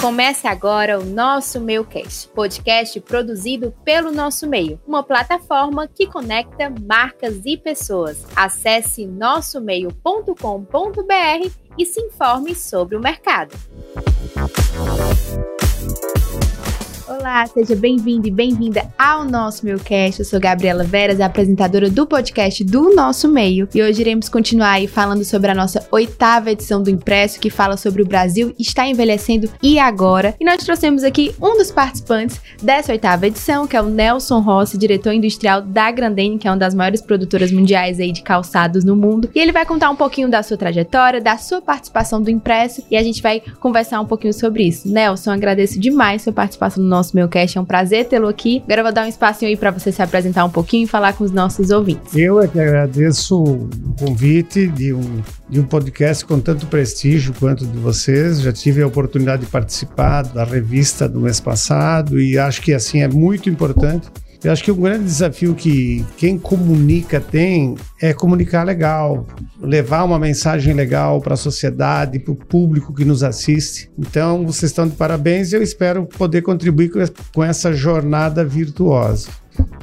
Comece agora o Nosso Meio Cast, podcast produzido pelo Nosso Meio, uma plataforma que conecta marcas e pessoas. Acesse nossomeio.com.br e se informe sobre o mercado. Olá, seja bem-vindo e bem-vinda ao nosso Meucast. Eu sou Gabriela Veras, apresentadora do podcast do Nosso Meio. E hoje iremos continuar aí falando sobre a nossa oitava edição do Impresso, que fala sobre o Brasil está envelhecendo e agora. E nós trouxemos aqui um dos participantes dessa oitava edição, que é o Nelson Rossi, diretor industrial da Grandene, que é uma das maiores produtoras mundiais aí de calçados no mundo. E ele vai contar um pouquinho da sua trajetória, da sua participação do Impresso, e a gente vai conversar um pouquinho sobre isso. Nelson, agradeço demais sua participação no nosso meu cast. É um prazer tê-lo aqui. Agora eu vou dar um espacinho aí para você se apresentar um pouquinho e falar com os nossos ouvintes. Eu é que agradeço o convite de um, de um podcast com tanto prestígio quanto de vocês. Já tive a oportunidade de participar da revista do mês passado e acho que assim é muito importante eu acho que o grande desafio que quem comunica tem é comunicar legal, levar uma mensagem legal para a sociedade, para o público que nos assiste. Então, vocês estão de parabéns e eu espero poder contribuir com essa jornada virtuosa.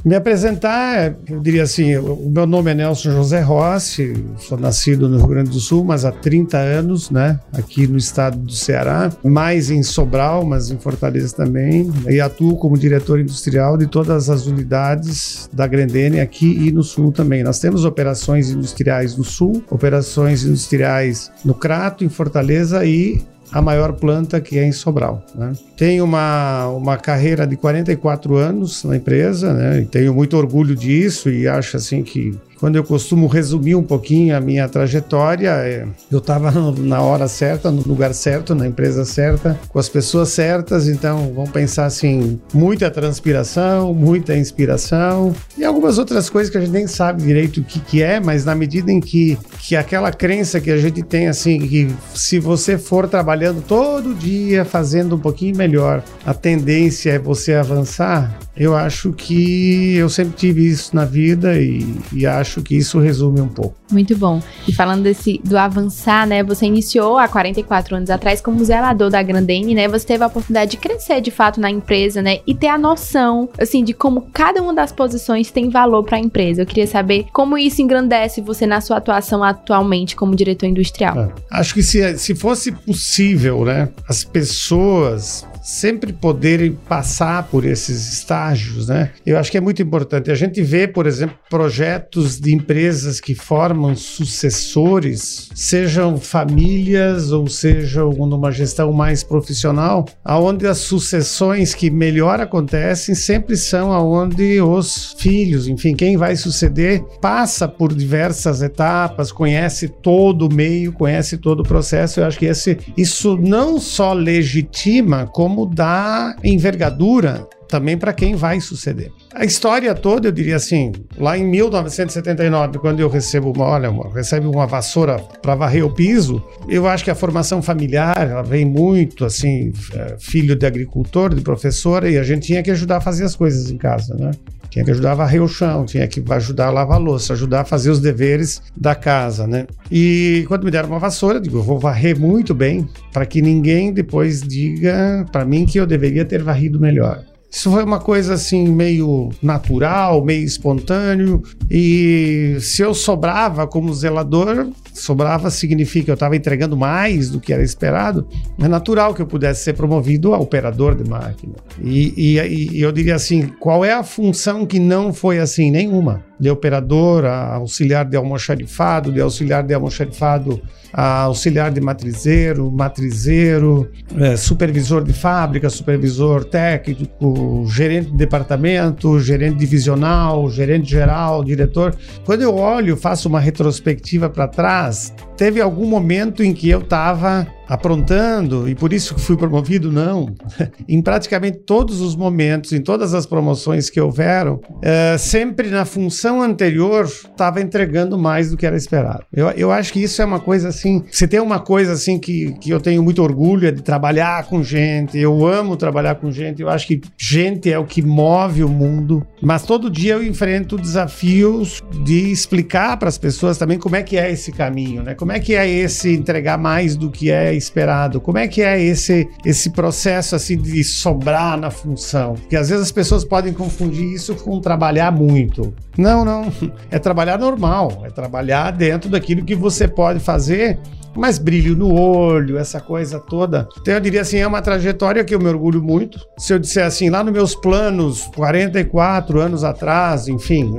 Me apresentar, eu diria assim, o meu nome é Nelson José Rossi, sou nascido no Rio Grande do Sul, mas há 30 anos, né, aqui no estado do Ceará, mais em Sobral, mas em Fortaleza também, e atuo como diretor industrial de todas as unidades da Grendene aqui e no Sul também. Nós temos operações industriais no Sul, operações industriais no Crato, em Fortaleza e a maior planta que é em Sobral. Né? Tenho uma, uma carreira de 44 anos na empresa, né? e tenho muito orgulho disso e acho assim que quando eu costumo resumir um pouquinho a minha trajetória, é, eu estava na hora certa, no lugar certo, na empresa certa, com as pessoas certas. Então, vamos pensar assim: muita transpiração, muita inspiração e algumas outras coisas que a gente nem sabe direito o que, que é, mas na medida em que, que aquela crença que a gente tem, assim, que se você for trabalhando todo dia, fazendo um pouquinho melhor, a tendência é você avançar. Eu acho que eu sempre tive isso na vida e, e acho que isso resume um pouco. Muito bom. E falando desse do avançar, né? Você iniciou há 44 anos atrás como zelador da Grandene, né? Você teve a oportunidade de crescer de fato na empresa, né? E ter a noção, assim, de como cada uma das posições tem valor para a empresa. Eu queria saber como isso engrandece você na sua atuação atualmente como diretor industrial. É. Acho que se, se fosse possível, né? As pessoas sempre poderem passar por esses estágios, né? Eu acho que é muito importante. A gente vê, por exemplo, projetos de empresas que formam sucessores, sejam famílias ou sejam numa gestão mais profissional, aonde as sucessões que melhor acontecem sempre são aonde os filhos, enfim, quem vai suceder, passa por diversas etapas, conhece todo o meio, conhece todo o processo. Eu acho que esse, isso não só legitima, como dar envergadura também para quem vai suceder. A história toda, eu diria assim, lá em 1979, quando eu recebo uma, olha, uma, uma vassoura para varrer o piso, eu acho que a formação familiar, ela vem muito assim, é, filho de agricultor, de professora, e a gente tinha que ajudar a fazer as coisas em casa, né? Tinha que ajudar a varrer o chão, tinha que ajudar a lavar a louça, ajudar a fazer os deveres da casa, né? E quando me deram uma vassoura, eu digo, eu vou varrer muito bem, para que ninguém depois diga para mim que eu deveria ter varrido melhor. Isso foi uma coisa assim meio natural, meio espontâneo. E se eu sobrava como zelador, sobrava significa eu estava entregando mais do que era esperado. É natural que eu pudesse ser promovido a operador de máquina. E, e, e eu diria assim: qual é a função que não foi assim? Nenhuma. De operador, a auxiliar de almoxarifado, de auxiliar de almoxarifado auxiliar de matrizeiro, matrizeiro, é, supervisor de fábrica, supervisor técnico, gerente de departamento, gerente divisional, gerente geral, diretor. Quando eu olho, faço uma retrospectiva para trás, teve algum momento em que eu estava aprontando e por isso que fui promovido? Não. em praticamente todos os momentos, em todas as promoções que houveram, é, sempre na função anterior estava entregando mais do que era esperado. Eu, eu acho que isso é uma coisa assim. Se tem uma coisa assim que, que eu tenho muito orgulho é de trabalhar com gente. Eu amo trabalhar com gente. Eu acho que gente é o que move o mundo. Mas todo dia eu enfrento desafios de explicar para as pessoas também como é que é esse caminho, né? Como é que é esse entregar mais do que é esperado? Como é que é esse, esse processo assim de sobrar na função? Porque às vezes as pessoas podem confundir isso com trabalhar muito. Não, não. É trabalhar normal. É trabalhar dentro daquilo que você pode fazer mais brilho no olho, essa coisa toda. Então eu diria assim, é uma trajetória que eu me orgulho muito. Se eu disser assim, lá nos meus planos, 44 anos atrás, enfim,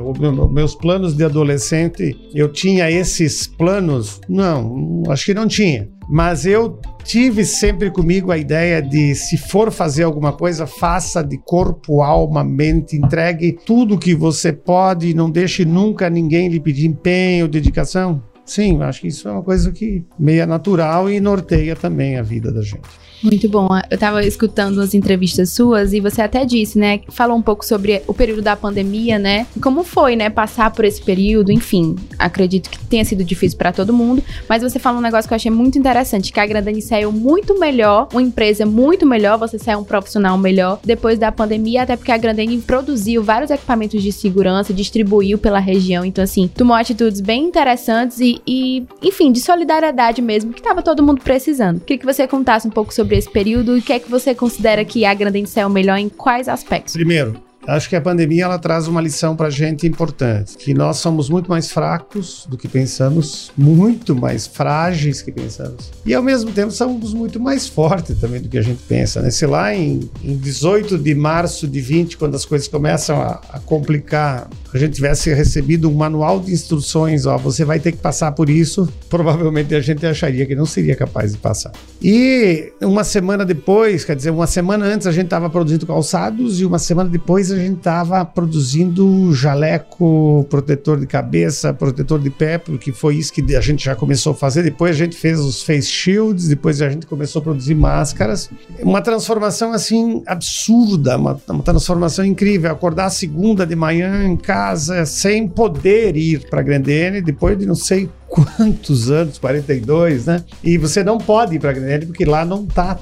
meus planos de adolescente, eu tinha esses planos? Não, acho que não tinha. Mas eu tive sempre comigo a ideia de se for fazer alguma coisa, faça de corpo, alma, mente, entregue tudo que você pode, não deixe nunca ninguém lhe pedir empenho, dedicação. Sim, acho que isso é uma coisa que meia natural e norteia também a vida da gente. Muito bom. Eu estava escutando as entrevistas suas e você até disse, né? Falou um pouco sobre o período da pandemia, né? Como foi, né? Passar por esse período, enfim. Acredito que tenha sido difícil para todo mundo. Mas você falou um negócio que eu achei muito interessante: que a Grandani saiu muito melhor, uma empresa muito melhor, você saiu um profissional melhor depois da pandemia, até porque a Grandani produziu vários equipamentos de segurança, distribuiu pela região. Então, assim, tomou atitudes bem interessantes e, e enfim, de solidariedade mesmo, que estava todo mundo precisando. Queria que você contasse um pouco sobre esse período e o que é que você considera que a Grandense é o melhor em quais aspectos? Primeiro, Acho que a pandemia ela traz uma lição para a gente importante, que nós somos muito mais fracos do que pensamos, muito mais frágeis que pensamos, e ao mesmo tempo somos muito mais fortes também do que a gente pensa, né? Sei lá, em, em 18 de março de 20, quando as coisas começam a, a complicar, a gente tivesse recebido um manual de instruções, ó, você vai ter que passar por isso, provavelmente a gente acharia que não seria capaz de passar. E uma semana depois, quer dizer, uma semana antes a gente estava produzindo calçados e uma semana depois a gente estava produzindo jaleco, protetor de cabeça, protetor de pé, porque foi isso que a gente já começou a fazer. Depois a gente fez os face shields, depois a gente começou a produzir máscaras. Uma transformação assim absurda, uma, uma transformação incrível. Acordar segunda de manhã em casa sem poder ir para Grandene, depois de não sei quantos anos, 42, né? E você não pode ir para Grandene porque lá não tá,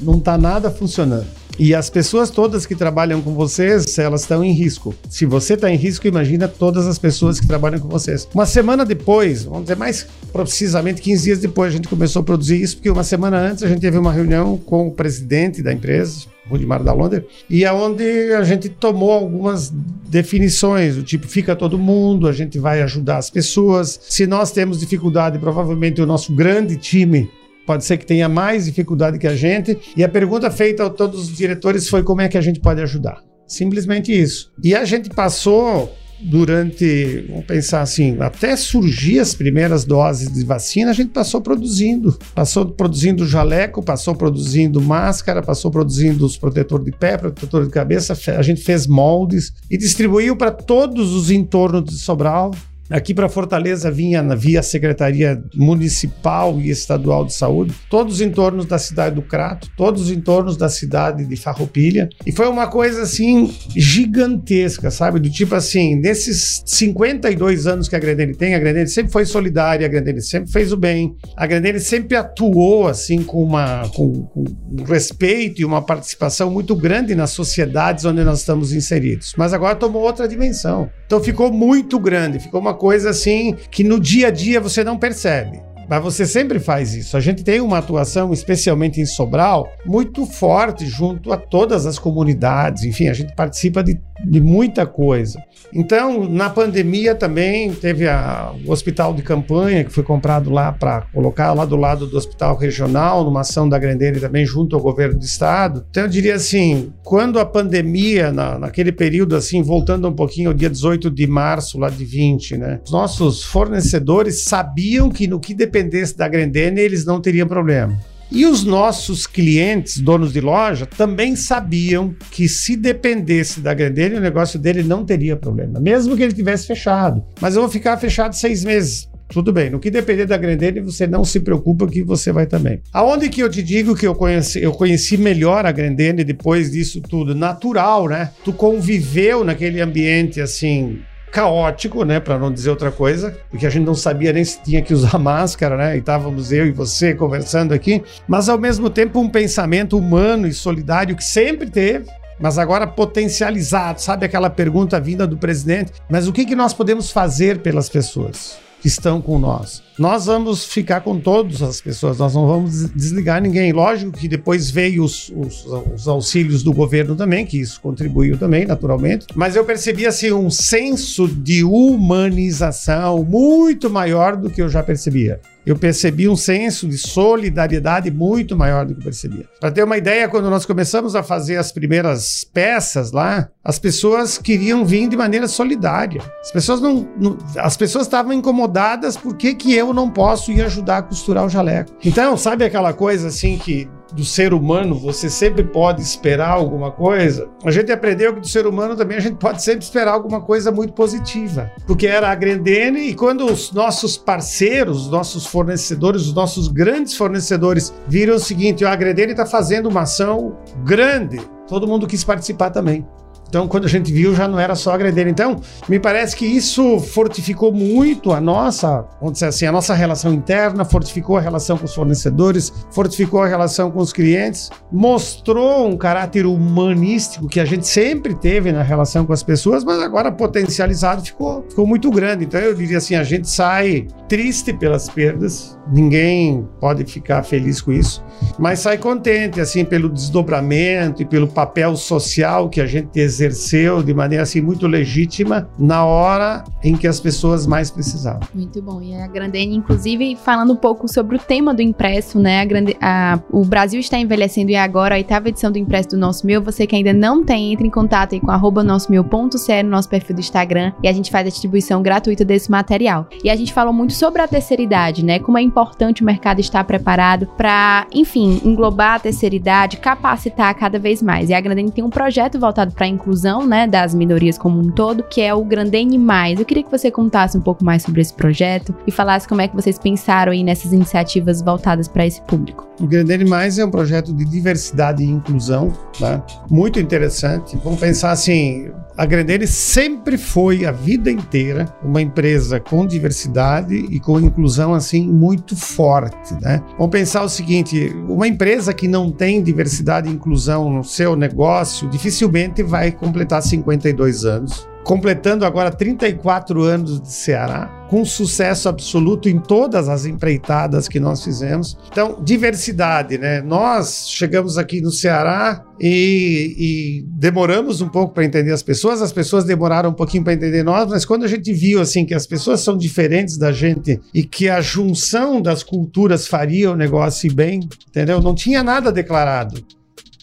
não tá nada funcionando. E as pessoas todas que trabalham com vocês, elas estão em risco. Se você está em risco, imagina todas as pessoas que trabalham com vocês. Uma semana depois, vamos dizer mais precisamente 15 dias depois, a gente começou a produzir isso, porque uma semana antes a gente teve uma reunião com o presidente da empresa, Rudimar da Londres, e aonde a gente tomou algumas definições, do tipo, fica todo mundo, a gente vai ajudar as pessoas. Se nós temos dificuldade, provavelmente o nosso grande time pode ser que tenha mais dificuldade que a gente. E a pergunta feita a todos os diretores foi como é que a gente pode ajudar. Simplesmente isso. E a gente passou durante, vamos pensar assim, até surgir as primeiras doses de vacina, a gente passou produzindo. Passou produzindo jaleco, passou produzindo máscara, passou produzindo os protetores de pé, protetor de cabeça, a gente fez moldes e distribuiu para todos os entornos de Sobral, Aqui para Fortaleza vinha via Secretaria Municipal e Estadual de Saúde, todos os entornos da cidade do Crato, todos os entornos da cidade de Farroupilha. E foi uma coisa assim gigantesca, sabe? Do tipo assim, nesses 52 anos que a Grandene tem, a Grandene sempre foi solidária, a Grandene sempre fez o bem, a Grandene sempre atuou assim com uma com, com um respeito e uma participação muito grande nas sociedades onde nós estamos inseridos. Mas agora tomou outra dimensão. Então ficou muito grande, ficou uma coisa assim que no dia a dia você não percebe. Mas você sempre faz isso. A gente tem uma atuação, especialmente em Sobral, muito forte junto a todas as comunidades. Enfim, a gente participa de, de muita coisa. Então, na pandemia também teve a, o hospital de campanha que foi comprado lá para colocar lá do lado do hospital regional, numa ação da Grandeira também junto ao governo do estado. Então, eu diria assim, quando a pandemia, na, naquele período assim, voltando um pouquinho ao dia 18 de março lá de 20, né? Os nossos fornecedores sabiam que no que dependesse da Grendene, eles não teriam problema. E os nossos clientes, donos de loja, também sabiam que se dependesse da Grendene, o negócio dele não teria problema, mesmo que ele tivesse fechado. Mas eu vou ficar fechado seis meses. Tudo bem, no que depender da Grendene, você não se preocupa que você vai também. Aonde que eu te digo que eu conheci, eu conheci melhor a Grendene depois disso tudo? Natural, né? Tu conviveu naquele ambiente assim, caótico, né, para não dizer outra coisa, porque a gente não sabia nem se tinha que usar máscara, né? E estávamos eu e você conversando aqui, mas ao mesmo tempo um pensamento humano e solidário que sempre teve, mas agora potencializado, sabe aquela pergunta vinda do presidente, mas o que que nós podemos fazer pelas pessoas? Que estão com nós. Nós vamos ficar com todas as pessoas, nós não vamos desligar ninguém. Lógico que depois veio os, os, os auxílios do governo também, que isso contribuiu também, naturalmente. Mas eu percebi assim um senso de humanização muito maior do que eu já percebia eu percebi um senso de solidariedade muito maior do que eu percebia. Para ter uma ideia, quando nós começamos a fazer as primeiras peças lá, as pessoas queriam vir de maneira solidária. As pessoas não, não as pessoas estavam incomodadas porque que eu não posso ir ajudar a costurar o jaleco. Então, sabe aquela coisa assim que do ser humano você sempre pode esperar alguma coisa, a gente aprendeu que do ser humano também a gente pode sempre esperar alguma coisa muito positiva. Porque era a Grendene e quando os nossos parceiros, os nossos fornecedores, os nossos grandes fornecedores viram o seguinte, a Grendene está fazendo uma ação grande, todo mundo quis participar também. Então, quando a gente viu, já não era só agreder. Então, me parece que isso fortificou muito a nossa, vamos dizer assim, a nossa relação interna, fortificou a relação com os fornecedores, fortificou a relação com os clientes, mostrou um caráter humanístico que a gente sempre teve na relação com as pessoas, mas agora potencializado ficou, ficou muito grande. Então, eu diria assim, a gente sai triste pelas perdas, ninguém pode ficar feliz com isso, mas sai contente, assim, pelo desdobramento e pelo papel social que a gente exerceu de maneira, assim, muito legítima na hora em que as pessoas mais precisavam. Muito bom. E a Grandene, inclusive, falando um pouco sobre o tema do impresso, né? A Grande, a, o Brasil está envelhecendo e agora a oitava edição do impresso do Nosso Meu. Você que ainda não tem, entre em contato aí com arroba nosso no nosso perfil do Instagram e a gente faz a distribuição gratuita desse material. E a gente falou muito sobre a terceira idade, né? Como é importante o mercado estar preparado para, enfim, englobar a terceira idade, capacitar cada vez mais. E a Grandene tem um projeto voltado para a inclusão, né, das minorias como um todo, que é o Grandene Mais. Eu queria que você contasse um pouco mais sobre esse projeto e falasse como é que vocês pensaram aí nessas iniciativas voltadas para esse público. O Grandene Mais é um projeto de diversidade e inclusão, né? muito interessante. Vamos pensar assim, a Grendene sempre foi a vida inteira uma empresa com diversidade e com inclusão assim muito forte, né? Vamos pensar o seguinte, uma empresa que não tem diversidade e inclusão no seu negócio dificilmente vai completar 52 anos completando agora 34 anos de Ceará, com sucesso absoluto em todas as empreitadas que nós fizemos. Então, diversidade, né? Nós chegamos aqui no Ceará e, e demoramos um pouco para entender as pessoas, as pessoas demoraram um pouquinho para entender nós, mas quando a gente viu assim que as pessoas são diferentes da gente e que a junção das culturas faria o negócio bem, entendeu? Não tinha nada declarado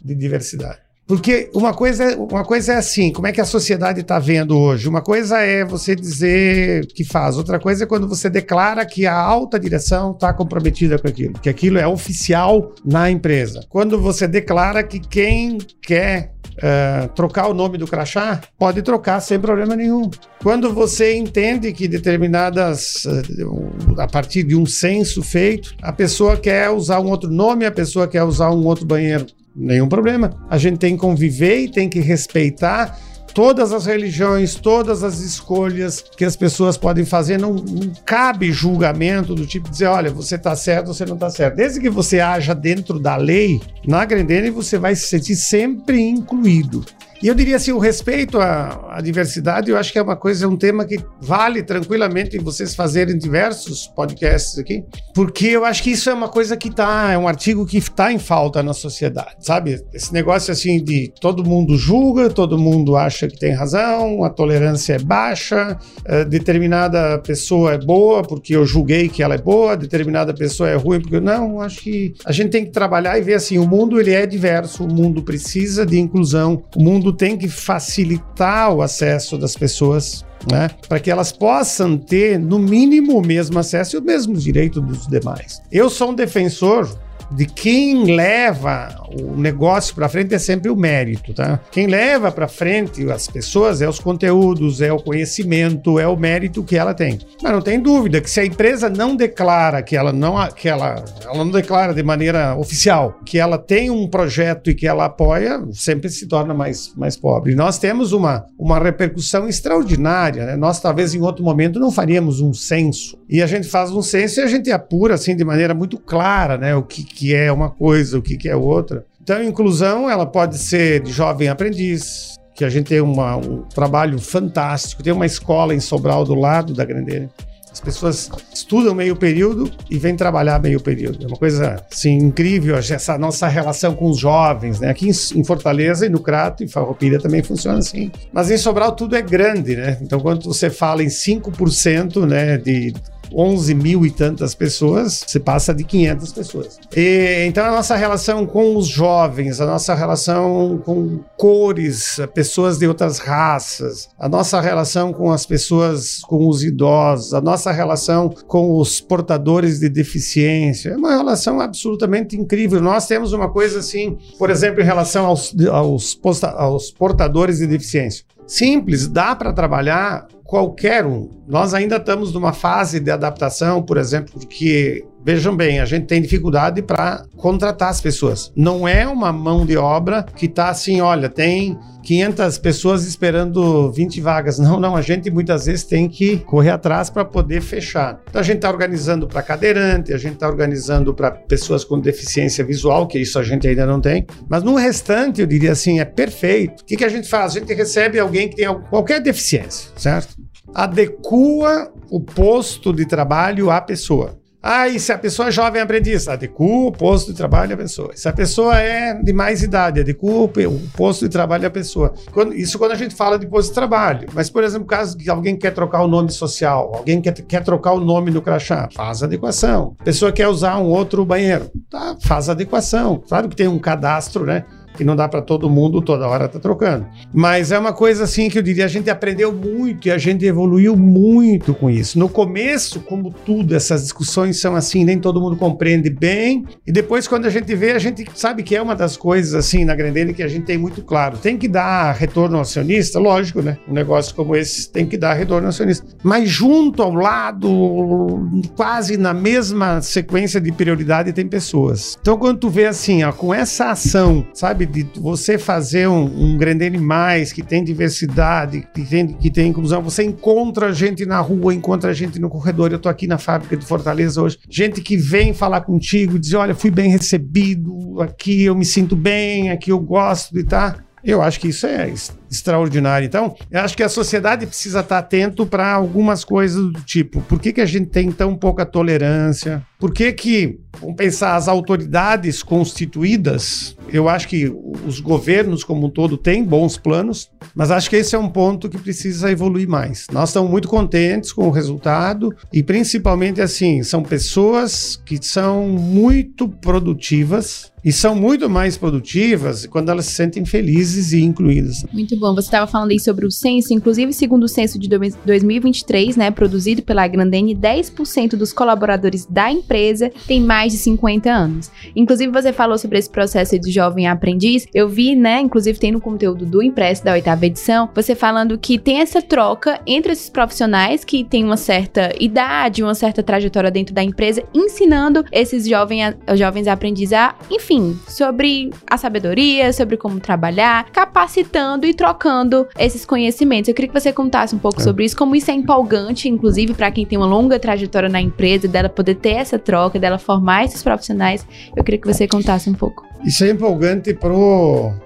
de diversidade. Porque uma coisa, uma coisa é assim, como é que a sociedade está vendo hoje? Uma coisa é você dizer que faz, outra coisa é quando você declara que a alta direção está comprometida com aquilo, que aquilo é oficial na empresa. Quando você declara que quem quer Uh, trocar o nome do crachá, pode trocar sem problema nenhum. Quando você entende que determinadas, uh, a partir de um censo feito, a pessoa quer usar um outro nome, a pessoa quer usar um outro banheiro, nenhum problema. A gente tem que conviver e tem que respeitar todas as religiões, todas as escolhas que as pessoas podem fazer, não, não cabe julgamento do tipo dizer, olha, você está certo, você não está certo. Desde que você haja dentro da lei, na Grendene você vai se sentir sempre incluído. E eu diria assim, o respeito à, à, diversidade, eu acho que é uma coisa, é um tema que vale tranquilamente vocês fazerem diversos podcasts aqui, porque eu acho que isso é uma coisa que tá, é um artigo que está em falta na sociedade, sabe? Esse negócio assim de todo mundo julga, todo mundo acha que tem razão, a tolerância é baixa, é, determinada pessoa é boa porque eu julguei que ela é boa, determinada pessoa é ruim porque eu não, acho que a gente tem que trabalhar e ver assim, o mundo ele é diverso, o mundo precisa de inclusão, o mundo tem que facilitar o acesso das pessoas né, para que elas possam ter, no mínimo, o mesmo acesso e o mesmo direito dos demais. Eu sou um defensor de quem leva o negócio para frente é sempre o mérito, tá? Quem leva para frente as pessoas é os conteúdos, é o conhecimento, é o mérito que ela tem. Mas não tem dúvida que se a empresa não declara que ela não que ela, ela não declara de maneira oficial que ela tem um projeto e que ela apoia, sempre se torna mais, mais pobre. Nós temos uma, uma repercussão extraordinária, né? Nós talvez em outro momento não faríamos um censo. E a gente faz um censo e a gente apura assim de maneira muito clara, né, o que, que é uma coisa, o que, que é outra. Então, inclusão ela pode ser de jovem aprendiz, que a gente tem uma, um trabalho fantástico, tem uma escola em Sobral do lado da Grandeira. As pessoas estudam meio período e vêm trabalhar meio período. É uma coisa assim, incrível essa nossa relação com os jovens. Né? Aqui em Fortaleza e no Crato e Farroupilha também funciona assim. Mas em Sobral tudo é grande, né? Então quando você fala em 5% né, de 11 mil e tantas pessoas, você passa de 500 pessoas. E, então, a nossa relação com os jovens, a nossa relação com cores, pessoas de outras raças, a nossa relação com as pessoas, com os idosos, a nossa relação com os portadores de deficiência, é uma relação absolutamente incrível. Nós temos uma coisa assim, por exemplo, em relação aos, aos, aos portadores de deficiência. Simples, dá para trabalhar qualquer um. Nós ainda estamos numa fase de adaptação, por exemplo, porque vejam bem, a gente tem dificuldade para contratar as pessoas. Não é uma mão de obra que está assim, olha, tem 500 pessoas esperando 20 vagas. Não, não, a gente muitas vezes tem que correr atrás para poder fechar. Então a gente está organizando para cadeirante, a gente está organizando para pessoas com deficiência visual, que isso a gente ainda não tem. Mas no restante, eu diria assim, é perfeito. O que, que a gente faz? A gente recebe alguém que tem qualquer deficiência, certo? adequa o posto de trabalho à pessoa. Ah, e se a pessoa é jovem aprendiz, adequa o posto de trabalho à pessoa. Se a pessoa é de mais idade, adequa o posto de trabalho à pessoa. Quando, isso quando a gente fala de posto de trabalho. Mas, por exemplo, caso que alguém quer trocar o nome social, alguém quer, quer trocar o nome no crachá, faz adequação. Pessoa quer usar um outro banheiro, tá, faz adequação. Claro que tem um cadastro, né? Que não dá para todo mundo toda hora tá trocando. Mas é uma coisa assim que eu diria, a gente aprendeu muito e a gente evoluiu muito com isso. No começo, como tudo, essas discussões são assim, nem todo mundo compreende bem. E depois quando a gente vê, a gente sabe que é uma das coisas assim na Grendene que a gente tem muito claro. Tem que dar retorno ao acionista, lógico, né? Um negócio como esse tem que dar retorno ao acionista. Mas junto ao lado, quase na mesma sequência de prioridade tem pessoas. Então quando tu vê assim, ó, com essa ação, sabe sabe? De você fazer um, um Grandene mais, que tem diversidade, que tem, que tem inclusão. Você encontra gente na rua, encontra gente no corredor. Eu tô aqui na fábrica de Fortaleza hoje. Gente que vem falar contigo, diz: Olha, fui bem recebido, aqui eu me sinto bem, aqui eu gosto de estar. Eu acho que isso é extraordinário. Então, eu acho que a sociedade precisa estar atento para algumas coisas do tipo: por que, que a gente tem tão pouca tolerância? Por que, que, vamos pensar, as autoridades constituídas, eu acho que os governos como um todo têm bons planos, mas acho que esse é um ponto que precisa evoluir mais. Nós estamos muito contentes com o resultado e, principalmente, assim, são pessoas que são muito produtivas e são muito mais produtivas quando elas se sentem felizes e incluídas. Muito bom. Você estava falando aí sobre o censo, inclusive segundo o censo de 2023, né, produzido pela Grandene, 10% dos colaboradores da empresa têm mais de 50 anos. Inclusive você falou sobre esse processo de jovem aprendiz. Eu vi, né, inclusive tem no conteúdo do impresso da oitava edição, você falando que tem essa troca entre esses profissionais que têm uma certa idade, uma certa trajetória dentro da empresa, ensinando esses jovens, jovens aprendizes a, enfim, sobre a sabedoria, sobre como trabalhar, capacitando e trocando trocando esses conhecimentos. Eu queria que você contasse um pouco é. sobre isso, como isso é empolgante, inclusive para quem tem uma longa trajetória na empresa, dela poder ter essa troca, dela formar esses profissionais. Eu queria que você contasse um pouco. Isso é empolgante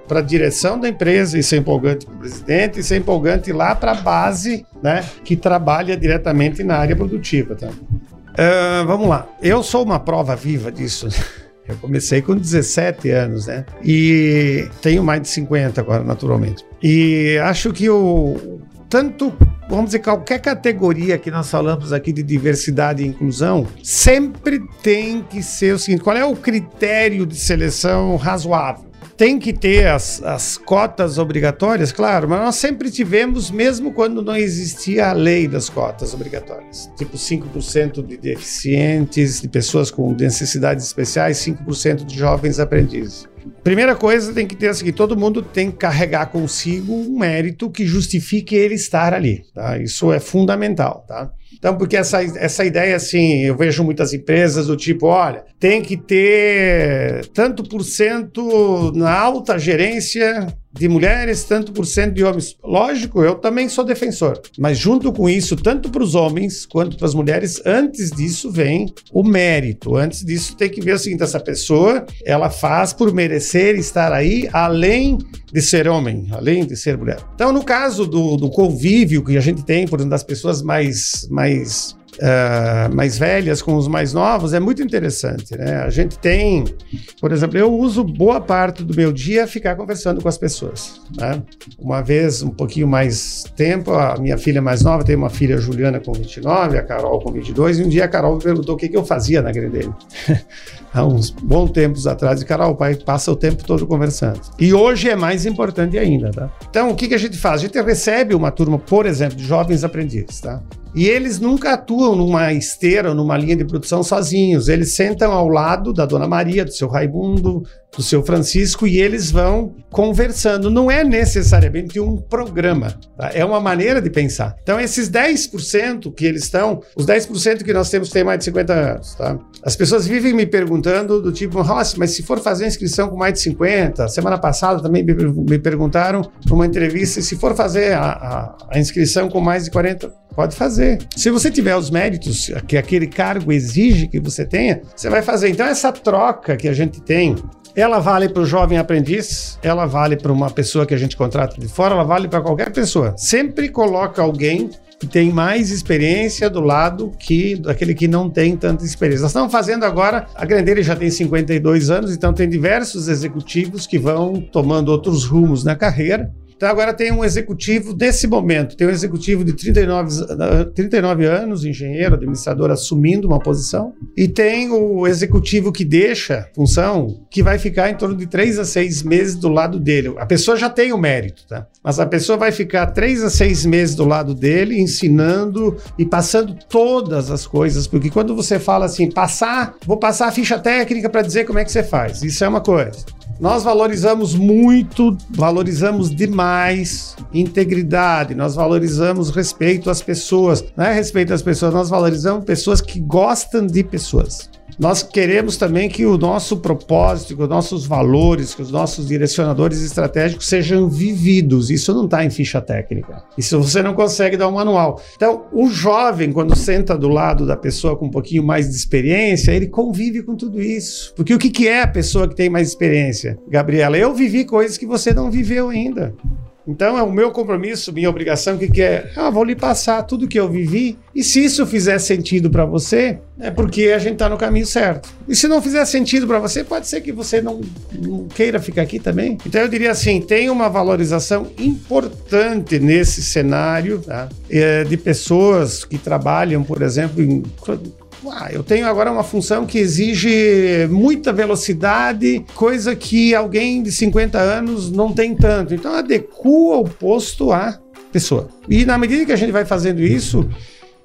para a direção da empresa, isso é empolgante para o presidente, isso é empolgante lá para a base, né, que trabalha diretamente na área produtiva. Tá? Uh, vamos lá. Eu sou uma prova viva disso. Eu comecei com 17 anos, né? E tenho mais de 50 agora, naturalmente. E acho que o tanto, vamos dizer, qualquer categoria que nós falamos aqui de diversidade e inclusão, sempre tem que ser o seguinte: qual é o critério de seleção razoável? tem que ter as, as cotas obrigatórias, claro, mas nós sempre tivemos, mesmo quando não existia a lei das cotas obrigatórias. Tipo 5% de deficientes, de pessoas com necessidades especiais, 5% de jovens aprendizes. Primeira coisa tem que ter assim, todo mundo tem que carregar consigo um mérito que justifique ele estar ali, tá? Isso é fundamental, tá? Então, porque essa, essa ideia, assim, eu vejo muitas empresas do tipo, olha, tem que ter tanto por cento na alta gerência de mulheres, tanto por cento de homens. Lógico, eu também sou defensor. Mas junto com isso, tanto para os homens quanto para as mulheres, antes disso vem o mérito. Antes disso tem que ver o seguinte, essa pessoa, ela faz por merecer estar aí, além de ser homem, além de ser mulher. Então, no caso do, do convívio que a gente tem, por exemplo, das pessoas mais, mais uh, mais velhas com os mais novos é muito interessante, né? A gente tem, por exemplo, eu uso boa parte do meu dia ficar conversando com as pessoas, né? Uma vez, um pouquinho mais tempo, a minha filha mais nova tem uma filha Juliana com 29, a Carol com 22, e um dia a Carol me perguntou o que, que eu fazia na Grendene. Há uns bons tempos atrás, e Carol, o pai passa o tempo todo conversando. E hoje é mais importante ainda, tá? Então, o que, que a gente faz? A gente recebe uma turma, por exemplo, de jovens aprendizes, tá? E eles nunca atuam numa esteira, numa linha de produção sozinhos. Eles sentam ao lado da Dona Maria, do seu Raimundo, do seu Francisco e eles vão conversando. Não é necessariamente um programa, tá? é uma maneira de pensar. Então, esses 10% que eles estão, os 10% que nós temos têm mais de 50 anos, tá? As pessoas vivem me perguntando do tipo, Rossi, mas se for fazer inscrição com mais de 50, semana passada também me, me perguntaram numa entrevista, se for fazer a, a, a inscrição com mais de 40, pode fazer. Se você tiver os méritos que aquele cargo exige que você tenha, você vai fazer. Então, essa troca que a gente tem ela vale para o jovem aprendiz, ela vale para uma pessoa que a gente contrata de fora, ela vale para qualquer pessoa. Sempre coloca alguém que tem mais experiência do lado que daquele que não tem tanta experiência. Nós estamos fazendo agora, a Grandeira já tem 52 anos, então tem diversos executivos que vão tomando outros rumos na carreira então agora tem um executivo desse momento, tem um executivo de 39, 39 anos, engenheiro, administrador, assumindo uma posição, e tem o executivo que deixa função, que vai ficar em torno de 3 a 6 meses do lado dele. A pessoa já tem o mérito, tá? Mas a pessoa vai ficar 3 a 6 meses do lado dele, ensinando e passando todas as coisas, porque quando você fala assim, passar, vou passar a ficha técnica para dizer como é que você faz, isso é uma coisa. Nós valorizamos muito, valorizamos demais integridade, nós valorizamos respeito às pessoas. Não é respeito às pessoas, nós valorizamos pessoas que gostam de pessoas. Nós queremos também que o nosso propósito, que os nossos valores, que os nossos direcionadores estratégicos sejam vividos. Isso não está em ficha técnica. Isso você não consegue dar um manual. Então, o jovem, quando senta do lado da pessoa com um pouquinho mais de experiência, ele convive com tudo isso. Porque o que é a pessoa que tem mais experiência? Gabriela, eu vivi coisas que você não viveu ainda. Então é o meu compromisso, minha obrigação, que, que é, ah, vou lhe passar tudo que eu vivi. E se isso fizer sentido para você, é porque a gente está no caminho certo. E se não fizer sentido para você, pode ser que você não, não, queira ficar aqui também. Então eu diria assim, tem uma valorização importante nesse cenário tá? é, de pessoas que trabalham, por exemplo, em ah, eu tenho agora uma função que exige muita velocidade, coisa que alguém de 50 anos não tem tanto. Então, adequa o posto à pessoa. E na medida que a gente vai fazendo isso,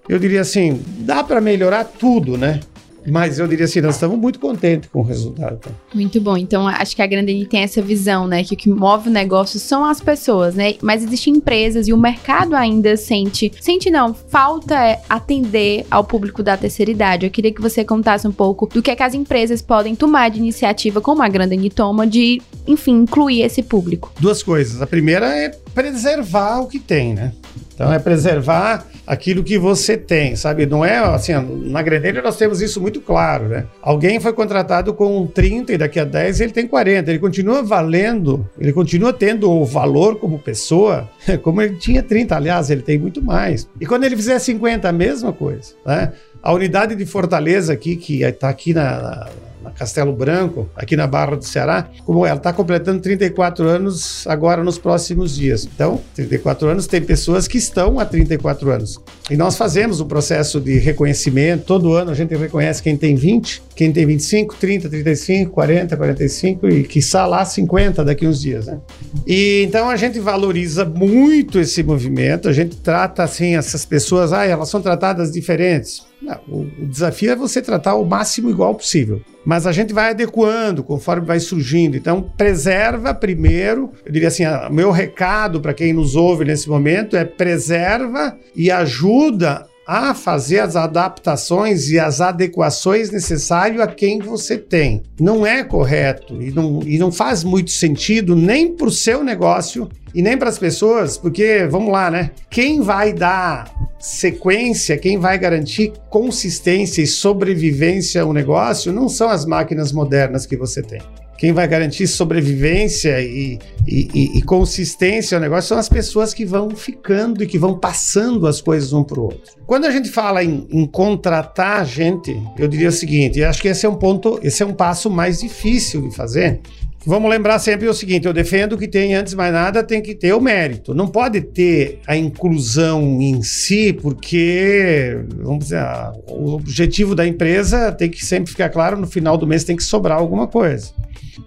eu diria assim, dá para melhorar tudo, né? Mas eu diria assim, nós estamos muito contentes com o resultado. Tá? Muito bom. Então, acho que a Grandene tem essa visão, né? Que o que move o negócio são as pessoas, né? Mas existem empresas e o mercado ainda sente. Sente não, falta é atender ao público da terceira idade. Eu queria que você contasse um pouco do que, é que as empresas podem tomar de iniciativa, como a Grandene toma, de, enfim, incluir esse público. Duas coisas. A primeira é preservar o que tem, né? Então, é preservar aquilo que você tem, sabe? Não é assim, na Greneira nós temos isso muito claro, né? Alguém foi contratado com 30 e daqui a 10 ele tem 40, ele continua valendo, ele continua tendo o valor como pessoa, como ele tinha 30, aliás, ele tem muito mais. E quando ele fizer 50, a mesma coisa, né? A unidade de Fortaleza aqui, que está aqui na, na na Castelo Branco, aqui na Barra do Ceará, como ela está completando 34 anos agora nos próximos dias. Então, 34 anos, tem pessoas que estão há 34 anos. E nós fazemos o um processo de reconhecimento, todo ano a gente reconhece quem tem 20, quem tem 25, 30, 35, 40, 45 e está lá 50 daqui uns dias, né? E então a gente valoriza muito esse movimento, a gente trata assim essas pessoas, ah, elas são tratadas diferentes. Não, o, o desafio é você tratar o máximo igual possível. Mas a gente vai adequando conforme vai surgindo. Então, preserva primeiro. Eu diria assim: o meu recado para quem nos ouve nesse momento é preserva e ajuda a fazer as adaptações e as adequações necessárias a quem você tem. Não é correto e não, e não faz muito sentido nem para o seu negócio e nem para as pessoas, porque, vamos lá, né? Quem vai dar sequência, quem vai garantir consistência e sobrevivência ao negócio não são as máquinas modernas que você tem. Quem vai garantir sobrevivência e, e, e, e consistência ao negócio são as pessoas que vão ficando e que vão passando as coisas um para o outro. Quando a gente fala em, em contratar gente, eu diria o seguinte: acho que esse é um ponto, esse é um passo mais difícil de fazer, Vamos lembrar sempre o seguinte: eu defendo que tem, antes de mais nada, tem que ter o mérito. Não pode ter a inclusão em si, porque, vamos dizer, o objetivo da empresa tem que sempre ficar claro: no final do mês tem que sobrar alguma coisa.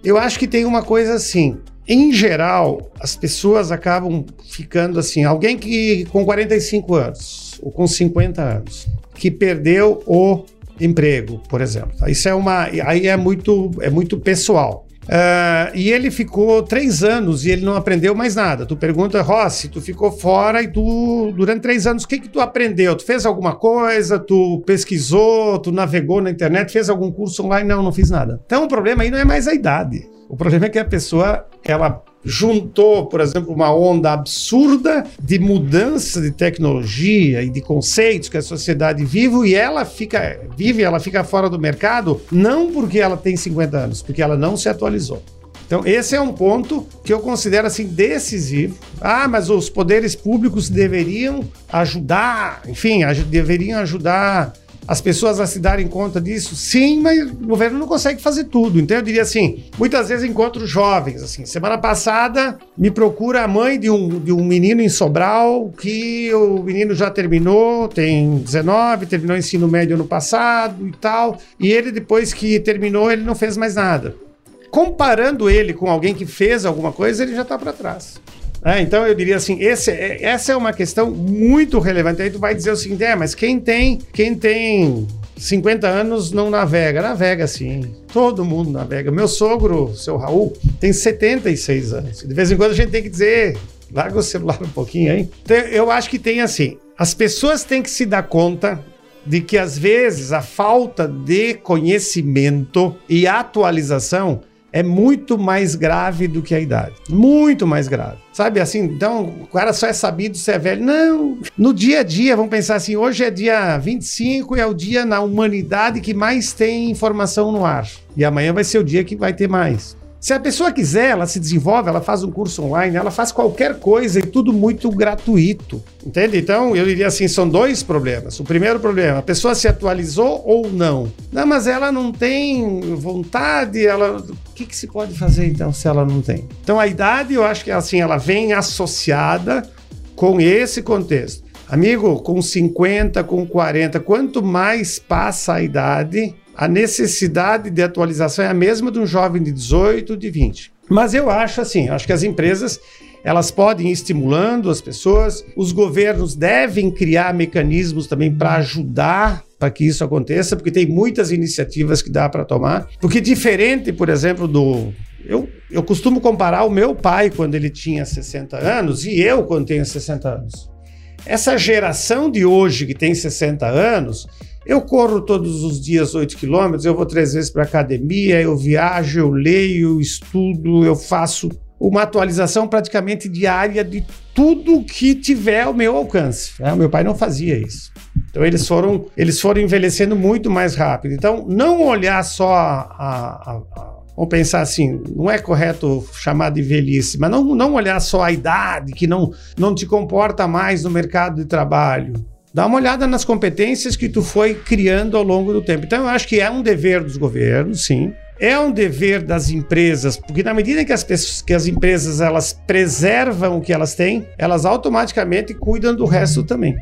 Eu acho que tem uma coisa assim. Em geral, as pessoas acabam ficando assim. Alguém que com 45 anos ou com 50 anos, que perdeu o emprego, por exemplo. Isso é uma. Aí é muito, é muito pessoal. Uh, e ele ficou três anos e ele não aprendeu mais nada. Tu pergunta, Rossi, tu ficou fora e tu, durante três anos, o que que tu aprendeu? Tu fez alguma coisa? Tu pesquisou? Tu navegou na internet? Fez algum curso online? Não, não fiz nada. Então o problema aí não é mais a idade. O problema é que a pessoa, ela juntou, por exemplo, uma onda absurda de mudança de tecnologia e de conceitos que a sociedade vive e ela fica vive, ela fica fora do mercado, não porque ela tem 50 anos, porque ela não se atualizou. Então, esse é um ponto que eu considero assim decisivo. Ah, mas os poderes públicos deveriam ajudar, enfim, deveriam ajudar as pessoas a se darem conta disso? Sim, mas o governo não consegue fazer tudo. Então eu diria assim, muitas vezes encontro jovens, assim, semana passada me procura a mãe de um, de um menino em Sobral que o menino já terminou, tem 19, terminou o ensino médio ano passado e tal, e ele depois que terminou, ele não fez mais nada. Comparando ele com alguém que fez alguma coisa, ele já está para trás. É, então eu diria assim, esse, é, essa é uma questão muito relevante. Aí tu vai dizer o seguinte, é, mas quem tem, quem tem 50 anos não navega. Navega sim. Todo mundo navega. Meu sogro, seu Raul, tem 76 anos. De vez em quando a gente tem que dizer, larga o celular um pouquinho aí. Então, eu acho que tem assim, as pessoas têm que se dar conta de que às vezes a falta de conhecimento e atualização é muito mais grave do que a idade. Muito mais grave. Sabe assim? Então, o cara só é sabido se é velho. Não. No dia a dia, vamos pensar assim: hoje é dia 25 e é o dia na humanidade que mais tem informação no ar. E amanhã vai ser o dia que vai ter mais. Se a pessoa quiser, ela se desenvolve, ela faz um curso online, ela faz qualquer coisa e tudo muito gratuito. Entende? Então, eu diria assim: são dois problemas. O primeiro problema, a pessoa se atualizou ou não? Não, mas ela não tem vontade, ela. O que, que se pode fazer então se ela não tem? Então, a idade, eu acho que assim, ela vem associada com esse contexto. Amigo, com 50, com 40, quanto mais passa a idade, a necessidade de atualização é a mesma de um jovem de 18, de 20. Mas eu acho assim, acho que as empresas elas podem ir estimulando as pessoas, os governos devem criar mecanismos também para ajudar para que isso aconteça, porque tem muitas iniciativas que dá para tomar. Porque diferente, por exemplo, do eu, eu costumo comparar o meu pai quando ele tinha 60 anos e eu quando tenho 60 anos. Essa geração de hoje que tem 60 anos, eu corro todos os dias 8 quilômetros, eu vou três vezes para academia, eu viajo, eu leio, eu estudo, eu faço uma atualização praticamente diária de tudo que tiver ao meu alcance. Né? O meu pai não fazia isso. Então eles foram, eles foram envelhecendo muito mais rápido. Então não olhar só a, a, a Vamos pensar assim, não é correto chamar de velhice, mas não, não olhar só a idade que não, não te comporta mais no mercado de trabalho. Dá uma olhada nas competências que tu foi criando ao longo do tempo. Então, eu acho que é um dever dos governos, sim. É um dever das empresas, porque na medida que as, pessoas, que as empresas elas preservam o que elas têm, elas automaticamente cuidam do resto também.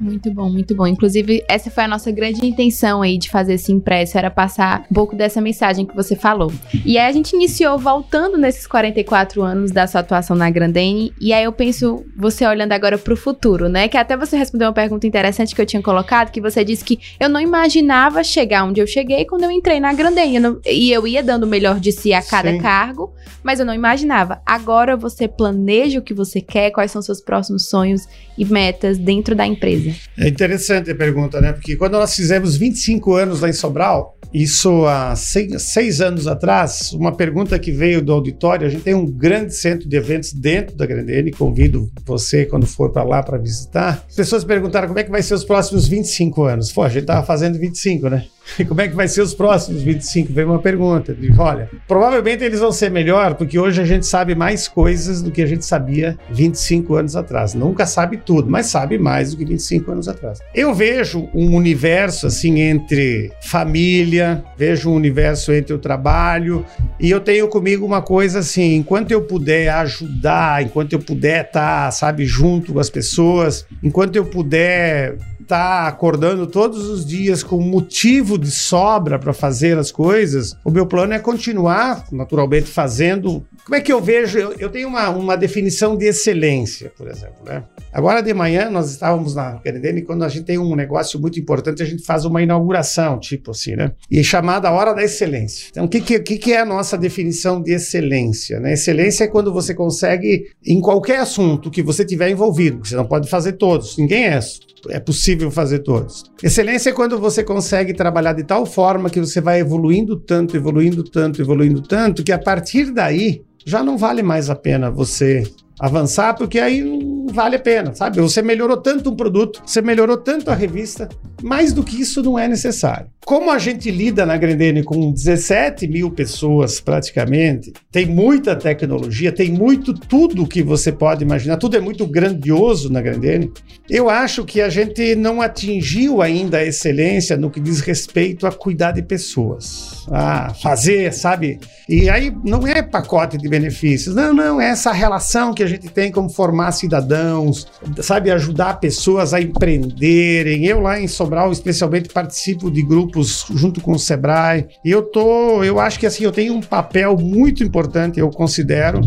Muito bom, muito bom. Inclusive, essa foi a nossa grande intenção aí de fazer esse impresso, era passar um pouco dessa mensagem que você falou. E aí a gente iniciou voltando nesses 44 anos da sua atuação na Grandene, e aí eu penso, você olhando agora para o futuro, né? Que até você respondeu uma pergunta interessante que eu tinha colocado, que você disse que eu não imaginava chegar onde eu cheguei quando eu entrei na Grandene, e eu ia dando o melhor de si a cada Sim. cargo, mas eu não imaginava. Agora você planeja o que você quer, quais são seus próximos sonhos e metas dentro da empresa. É interessante a pergunta, né? Porque quando nós fizemos 25 anos lá em Sobral, isso há seis, seis, anos atrás, uma pergunta que veio do auditório, a gente tem um grande centro de eventos dentro da Grandene, convido você quando for para lá para visitar. As pessoas perguntaram como é que vai ser os próximos 25 anos. Pô, a gente tava fazendo 25, né? como é que vai ser os próximos 25? Vem uma pergunta. Olha, provavelmente eles vão ser melhor, porque hoje a gente sabe mais coisas do que a gente sabia 25 anos atrás. Nunca sabe tudo, mas sabe mais do que 25 anos atrás. Eu vejo um universo assim entre família, vejo um universo entre o trabalho, e eu tenho comigo uma coisa assim, enquanto eu puder ajudar, enquanto eu puder estar, sabe, junto com as pessoas, enquanto eu puder tá acordando todos os dias com motivo de sobra para fazer as coisas, o meu plano é continuar, naturalmente, fazendo. Como é que eu vejo? Eu, eu tenho uma, uma definição de excelência, por exemplo, né? Agora de manhã nós estávamos na e quando a gente tem um negócio muito importante, a gente faz uma inauguração, tipo assim, né? E é chamada Hora da Excelência. Então, o que, que, que é a nossa definição de excelência? Né? Excelência é quando você consegue, em qualquer assunto que você tiver envolvido, você não pode fazer todos, ninguém é é possível fazer todos. Excelência é quando você consegue trabalhar de tal forma que você vai evoluindo tanto, evoluindo tanto, evoluindo tanto, que a partir daí já não vale mais a pena você avançar, porque aí não vale a pena, sabe? Você melhorou tanto um produto, você melhorou tanto a revista, mais do que isso não é necessário. Como a gente lida na Grandene com 17 mil pessoas praticamente, tem muita tecnologia, tem muito tudo que você pode imaginar, tudo é muito grandioso na Grandene. Eu acho que a gente não atingiu ainda a excelência no que diz respeito a cuidar de pessoas, a fazer, sabe? E aí não é pacote de benefícios, não, não, é essa relação que a gente tem como formar cidadãos, sabe, ajudar pessoas a empreenderem. Eu lá em Sobral, especialmente, participo de grupos junto com o Sebrae. E eu tô, eu acho que assim, eu tenho um papel muito importante, eu considero,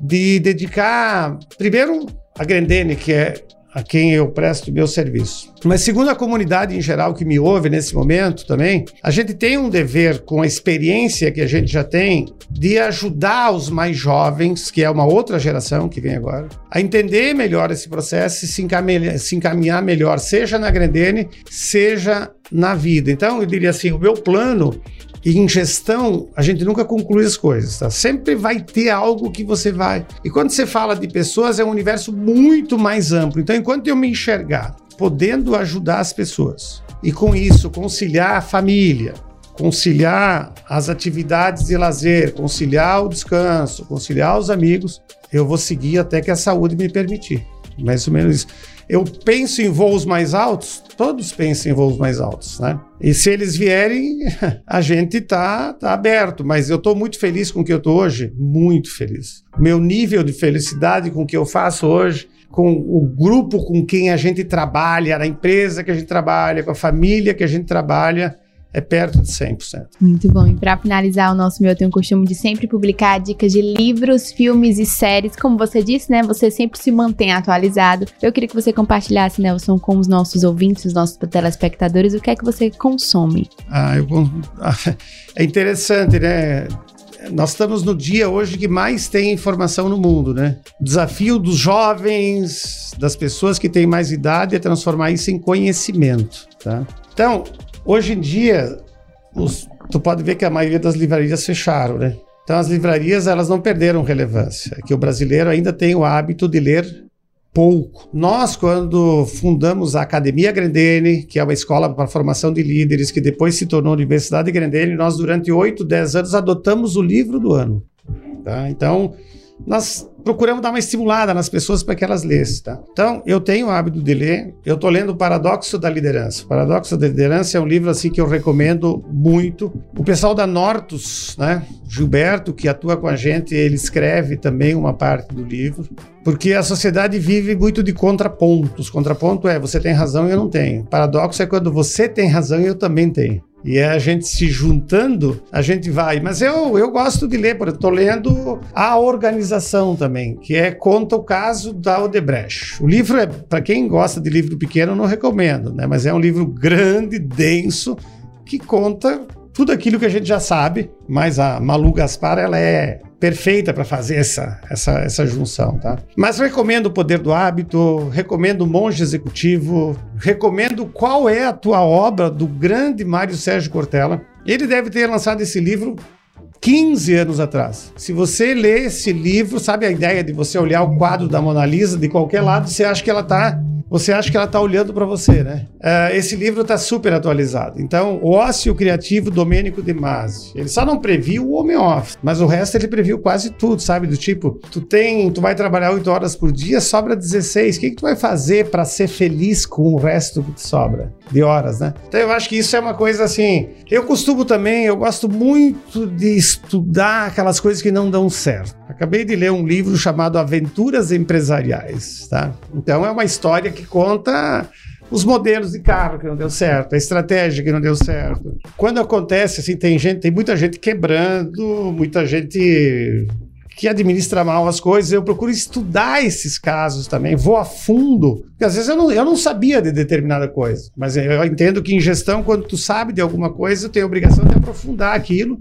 de dedicar primeiro a Grendene, que é a quem eu presto meu serviço. Mas segundo a comunidade em geral que me ouve nesse momento também, a gente tem um dever com a experiência que a gente já tem de ajudar os mais jovens, que é uma outra geração que vem agora, a entender melhor esse processo e se encaminhar, se encaminhar melhor, seja na Grandene, seja na vida. Então, eu diria assim, o meu plano e em gestão, a gente nunca conclui as coisas, tá? Sempre vai ter algo que você vai. E quando você fala de pessoas, é um universo muito mais amplo. Então, enquanto eu me enxergar podendo ajudar as pessoas e com isso conciliar a família, conciliar as atividades de lazer, conciliar o descanso, conciliar os amigos, eu vou seguir até que a saúde me permitir. Mais ou menos isso. Eu penso em voos mais altos, todos pensam em voos mais altos, né? E se eles vierem, a gente tá, tá aberto. Mas eu estou muito feliz com o que eu estou hoje, muito feliz. Meu nível de felicidade com o que eu faço hoje, com o grupo com quem a gente trabalha, a empresa que a gente trabalha, com a família que a gente trabalha, é perto de 100%. Muito bom. E para finalizar, o nosso meu tem o costume de sempre publicar dicas de livros, filmes e séries. Como você disse, né? Você sempre se mantém atualizado. Eu queria que você compartilhasse, Nelson, com os nossos ouvintes, os nossos telespectadores, o que é que você consome. Ah, eu é interessante, né? Nós estamos no dia hoje que mais tem informação no mundo, né? O desafio dos jovens, das pessoas que têm mais idade, é transformar isso em conhecimento, tá? Então, Hoje em dia, os, tu pode ver que a maioria das livrarias fecharam, né? Então as livrarias elas não perderam relevância, que o brasileiro ainda tem o hábito de ler pouco. Nós, quando fundamos a Academia Grandene, que é uma escola para formação de líderes, que depois se tornou Universidade Grandene, nós durante 8, 10 anos adotamos o livro do ano. Tá? Então, nós procuramos dar uma estimulada nas pessoas para que elas lessem. Tá? Então, eu tenho o hábito de ler. Eu estou lendo o Paradoxo da Liderança. O Paradoxo da Liderança é um livro assim que eu recomendo muito. O pessoal da Nortus, né? Gilberto, que atua com a gente, ele escreve também uma parte do livro. Porque a sociedade vive muito de contrapontos. Contraponto é você tem razão e eu não tenho. Paradoxo é quando você tem razão e eu também tenho. E a gente se juntando, a gente vai. Mas eu, eu gosto de ler, porque estou lendo A Organização também, que é conta o caso da Odebrecht. O livro é, para quem gosta de livro pequeno, não recomendo, né? Mas é um livro grande, denso, que conta tudo aquilo que a gente já sabe, mas a Malu Gaspar, ela é perfeita para fazer essa, essa, essa junção, tá? Mas recomendo o Poder do Hábito, recomendo o Monge Executivo, recomendo qual é a tua obra do grande Mário Sérgio Cortella. Ele deve ter lançado esse livro 15 anos atrás. Se você lê esse livro, sabe a ideia de você olhar o quadro da Mona Lisa de qualquer lado, você acha que ela está você acha que ela está olhando para você, né? Uh, esse livro está super atualizado. Então, o ócio criativo Domênico de Masi. Ele só não previu o home office, mas o resto ele previu quase tudo, sabe? Do tipo, tu tem, tu vai trabalhar 8 horas por dia, sobra 16. O que, que tu vai fazer para ser feliz com o resto que te sobra de horas, né? Então, eu acho que isso é uma coisa assim. Eu costumo também, eu gosto muito de estudar aquelas coisas que não dão certo. Acabei de ler um livro chamado Aventuras Empresariais, tá? Então, é uma história que conta os modelos de carro que não deu certo, a estratégia que não deu certo. Quando acontece assim, tem gente, tem muita gente quebrando, muita gente que administra mal as coisas. Eu procuro estudar esses casos também, vou a fundo. Porque às vezes eu não, eu não sabia de determinada coisa, mas eu entendo que em gestão, quando tu sabe de alguma coisa, tu tem a obrigação de aprofundar aquilo.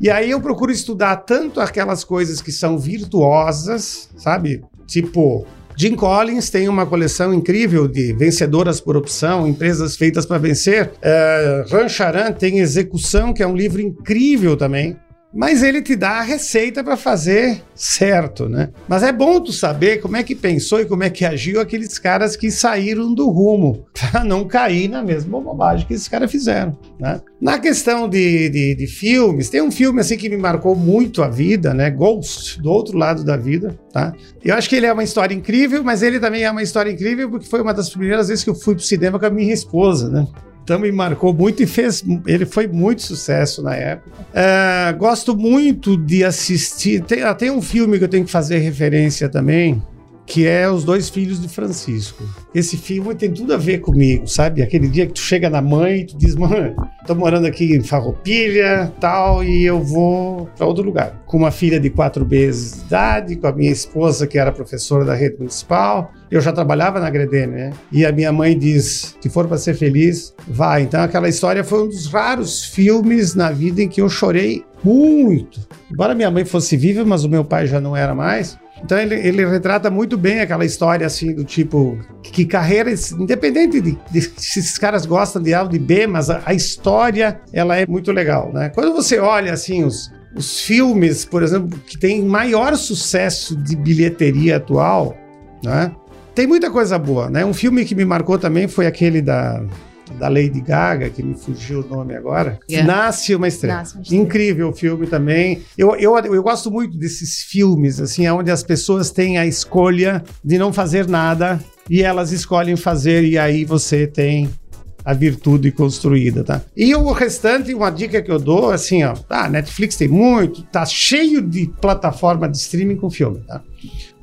E aí eu procuro estudar tanto aquelas coisas que são virtuosas, sabe? Tipo, Jim Collins tem uma coleção incrível de vencedoras por opção, empresas feitas para vencer. Uh, Ran Charan tem Execução, que é um livro incrível também mas ele te dá a receita para fazer certo, né? Mas é bom tu saber como é que pensou e como é que agiu aqueles caras que saíram do rumo, para não cair na mesma bobagem que esses caras fizeram, né? Na questão de, de, de, filmes, tem um filme assim que me marcou muito a vida, né? Ghost, do outro lado da vida, tá? Eu acho que ele é uma história incrível, mas ele também é uma história incrível porque foi uma das primeiras vezes que eu fui pro cinema com a minha esposa, né? Então me marcou muito e fez. Ele foi muito sucesso na época. É, gosto muito de assistir. Tem, ah, tem um filme que eu tenho que fazer referência também, que é Os Dois Filhos de Francisco. Esse filme tem tudo a ver comigo, sabe? Aquele dia que tu chega na mãe e tu diz, mãe, tô morando aqui em Farroupilha, tal, e eu vou para outro lugar. Com uma filha de quatro meses de idade, com a minha esposa, que era professora da rede municipal. Eu já trabalhava na Gredene, né? E a minha mãe diz, se for para ser feliz, vai. Então aquela história foi um dos raros filmes na vida em que eu chorei muito. Embora minha mãe fosse viva, mas o meu pai já não era mais. Então ele, ele retrata muito bem aquela história assim do tipo que carreira, independente de, de se esses caras gostam de A ou de B, mas a, a, história ela é muito legal, né? Quando você olha assim os, os filmes, por exemplo, que tem maior sucesso de bilheteria atual, né? Tem muita coisa boa, né? Um filme que me marcou também foi aquele da da Lady Gaga, que me fugiu o nome agora. Yeah. Nasce uma estrela. Nasce uma estrela. Incrível o filme também. Eu, eu, eu gosto muito desses filmes, assim, onde as pessoas têm a escolha de não fazer nada e elas escolhem fazer, e aí você tem a virtude construída, tá? E o restante, uma dica que eu dou, assim, ó, tá, Netflix tem muito, tá cheio de plataforma de streaming com filme, tá?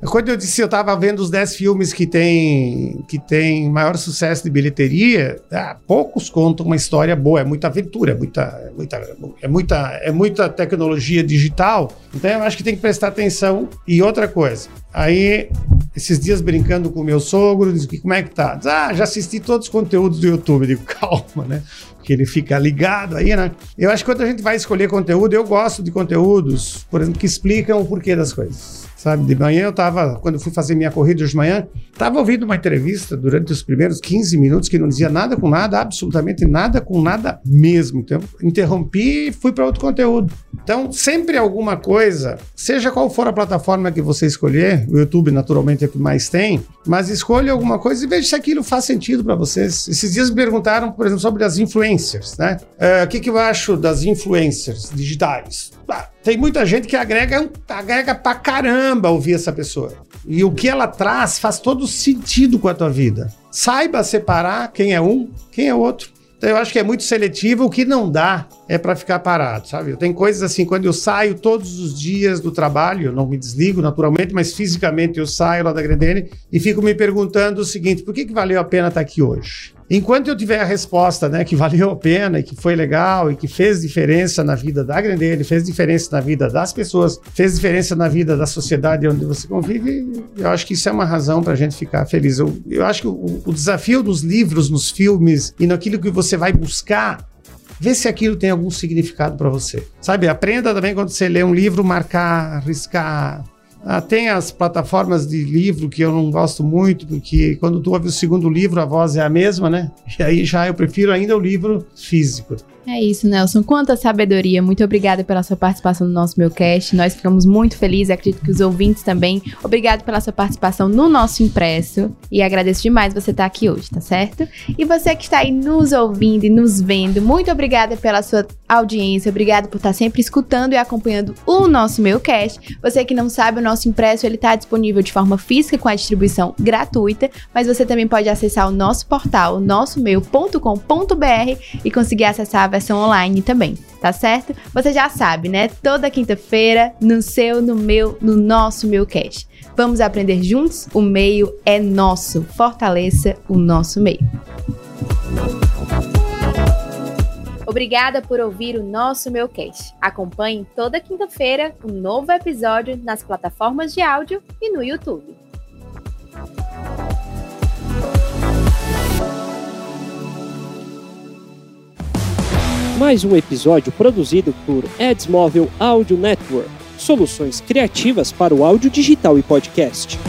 Quando eu disse eu estava vendo os 10 filmes que tem, que tem maior sucesso de bilheteria, ah, poucos contam uma história boa, é muita aventura, é muita, é muita, é muita, é muita tecnologia digital. Então eu acho que tem que prestar atenção. E outra coisa, aí esses dias brincando com meu sogro, disse como é que tá? Diz, ah, já assisti todos os conteúdos do YouTube. Eu digo, calma, né? Que ele fica ligado aí, né? Eu acho que quando a gente vai escolher conteúdo, eu gosto de conteúdos, por exemplo, que explicam o porquê das coisas sabe? De manhã eu estava, quando eu fui fazer minha corrida de manhã, estava ouvindo uma entrevista durante os primeiros 15 minutos que não dizia nada com nada, absolutamente nada com nada mesmo. Então, interrompi e fui para outro conteúdo. Então, sempre alguma coisa, seja qual for a plataforma que você escolher, o YouTube naturalmente é o que mais tem, mas escolha alguma coisa e veja se aquilo faz sentido para vocês. Esses dias me perguntaram, por exemplo, sobre as influencers, né? Uh, o que, que eu acho das influencers digitais? Ah, tem muita gente que agrega, agrega pra caramba ouvir essa pessoa. E o que ela traz faz todo sentido com a tua vida. Saiba separar quem é um, quem é outro. Então eu acho que é muito seletivo. O que não dá é para ficar parado, sabe? Eu tenho coisas assim, quando eu saio todos os dias do trabalho, eu não me desligo naturalmente, mas fisicamente eu saio lá da Grendene e fico me perguntando o seguinte: por que, que valeu a pena estar aqui hoje? Enquanto eu tiver a resposta, né, que valeu a pena e que foi legal e que fez diferença na vida da Grendene, fez diferença na vida das pessoas, fez diferença na vida da sociedade onde você convive, eu acho que isso é uma razão para a gente ficar feliz. Eu, eu acho que o, o desafio dos livros, nos filmes e naquilo que você vai buscar Vê se aquilo tem algum significado para você. Sabe, aprenda também quando você lê um livro, marcar, riscar. Ah, tem as plataformas de livro que eu não gosto muito, porque quando tu ouve o segundo livro, a voz é a mesma, né? E aí já eu prefiro ainda o livro físico. É isso, Nelson. Quanta sabedoria. Muito obrigada pela sua participação no nosso Meucast. Nós ficamos muito felizes, acredito que os ouvintes também. Obrigado pela sua participação no nosso impresso. E agradeço demais você estar aqui hoje, tá certo? E você que está aí nos ouvindo e nos vendo, muito obrigada pela sua audiência. Obrigado por estar sempre escutando e acompanhando o nosso Meucast. Você que não sabe, o nosso impresso ele está disponível de forma física com a distribuição gratuita, mas você também pode acessar o nosso portal, nossomeu.com.br e conseguir acessar versão online também, tá certo? Você já sabe, né? Toda quinta-feira, no seu, no meu, no nosso Meucast. Vamos aprender juntos? O meio é nosso. Fortaleça o nosso meio. Obrigada por ouvir o nosso Meucast. Acompanhe toda quinta-feira um novo episódio nas plataformas de áudio e no YouTube. Mais um episódio produzido por Edsmóvel Audio Network. Soluções criativas para o áudio digital e podcast.